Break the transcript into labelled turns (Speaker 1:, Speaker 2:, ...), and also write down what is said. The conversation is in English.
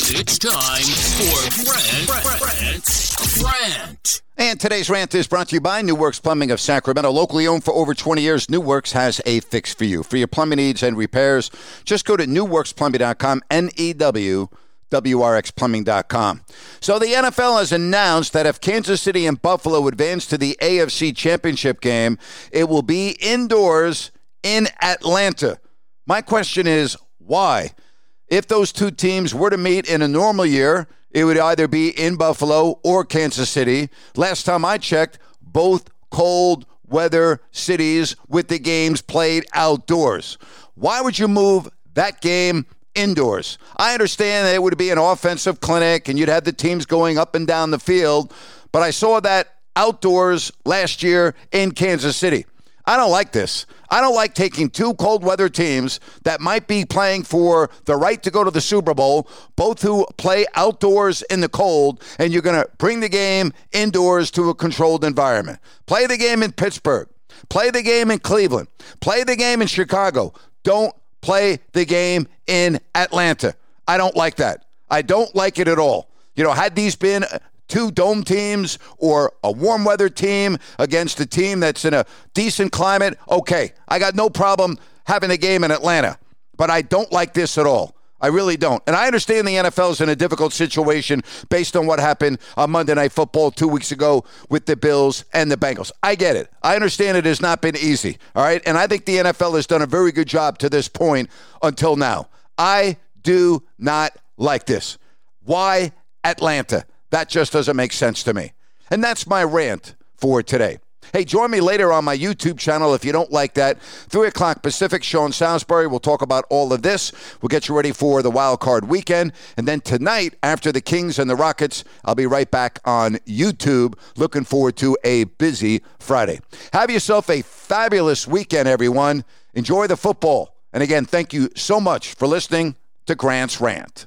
Speaker 1: It's time for Grant, Grant, Grant.
Speaker 2: And today's rant is brought to you by New Works Plumbing of Sacramento. Locally owned for over 20 years, New Works has a fix for you. For your plumbing needs and repairs, just go to newworksplumbing.com, N-E-W, WRXplumbing.com. So the NFL has announced that if Kansas City and Buffalo advance to the AFC Championship game, it will be indoors in Atlanta. My question is, why? If those two teams were to meet in a normal year, it would either be in Buffalo or Kansas City. Last time I checked, both cold weather cities with the games played outdoors. Why would you move that game indoors? I understand that it would be an offensive clinic and you'd have the teams going up and down the field, but I saw that outdoors last year in Kansas City. I don't like this. I don't like taking two cold weather teams that might be playing for the right to go to the Super Bowl, both who play outdoors in the cold, and you're going to bring the game indoors to a controlled environment. Play the game in Pittsburgh. Play the game in Cleveland. Play the game in Chicago. Don't play the game in Atlanta. I don't like that. I don't like it at all. You know, had these been two dome teams or a warm weather team against a team that's in a decent climate, okay, I got no problem having a game in Atlanta. But I don't like this at all. I really don't. And I understand the NFL is in a difficult situation based on what happened on Monday Night Football two weeks ago with the Bills and the Bengals. I get it. I understand it has not been easy. All right. And I think the NFL has done a very good job to this point until now. I do not like this. Why Atlanta? That just doesn't make sense to me. And that's my rant for today. Hey, join me later on my YouTube channel if you don't like that. 3 o'clock Pacific, Sean Salisbury. We'll talk about all of this. We'll get you ready for the wild card weekend. And then tonight, after the Kings and the Rockets, I'll be right back on YouTube. Looking forward to a busy Friday. Have yourself a fabulous weekend, everyone. Enjoy the football. And again, thank you so much for listening to Grant's Rant.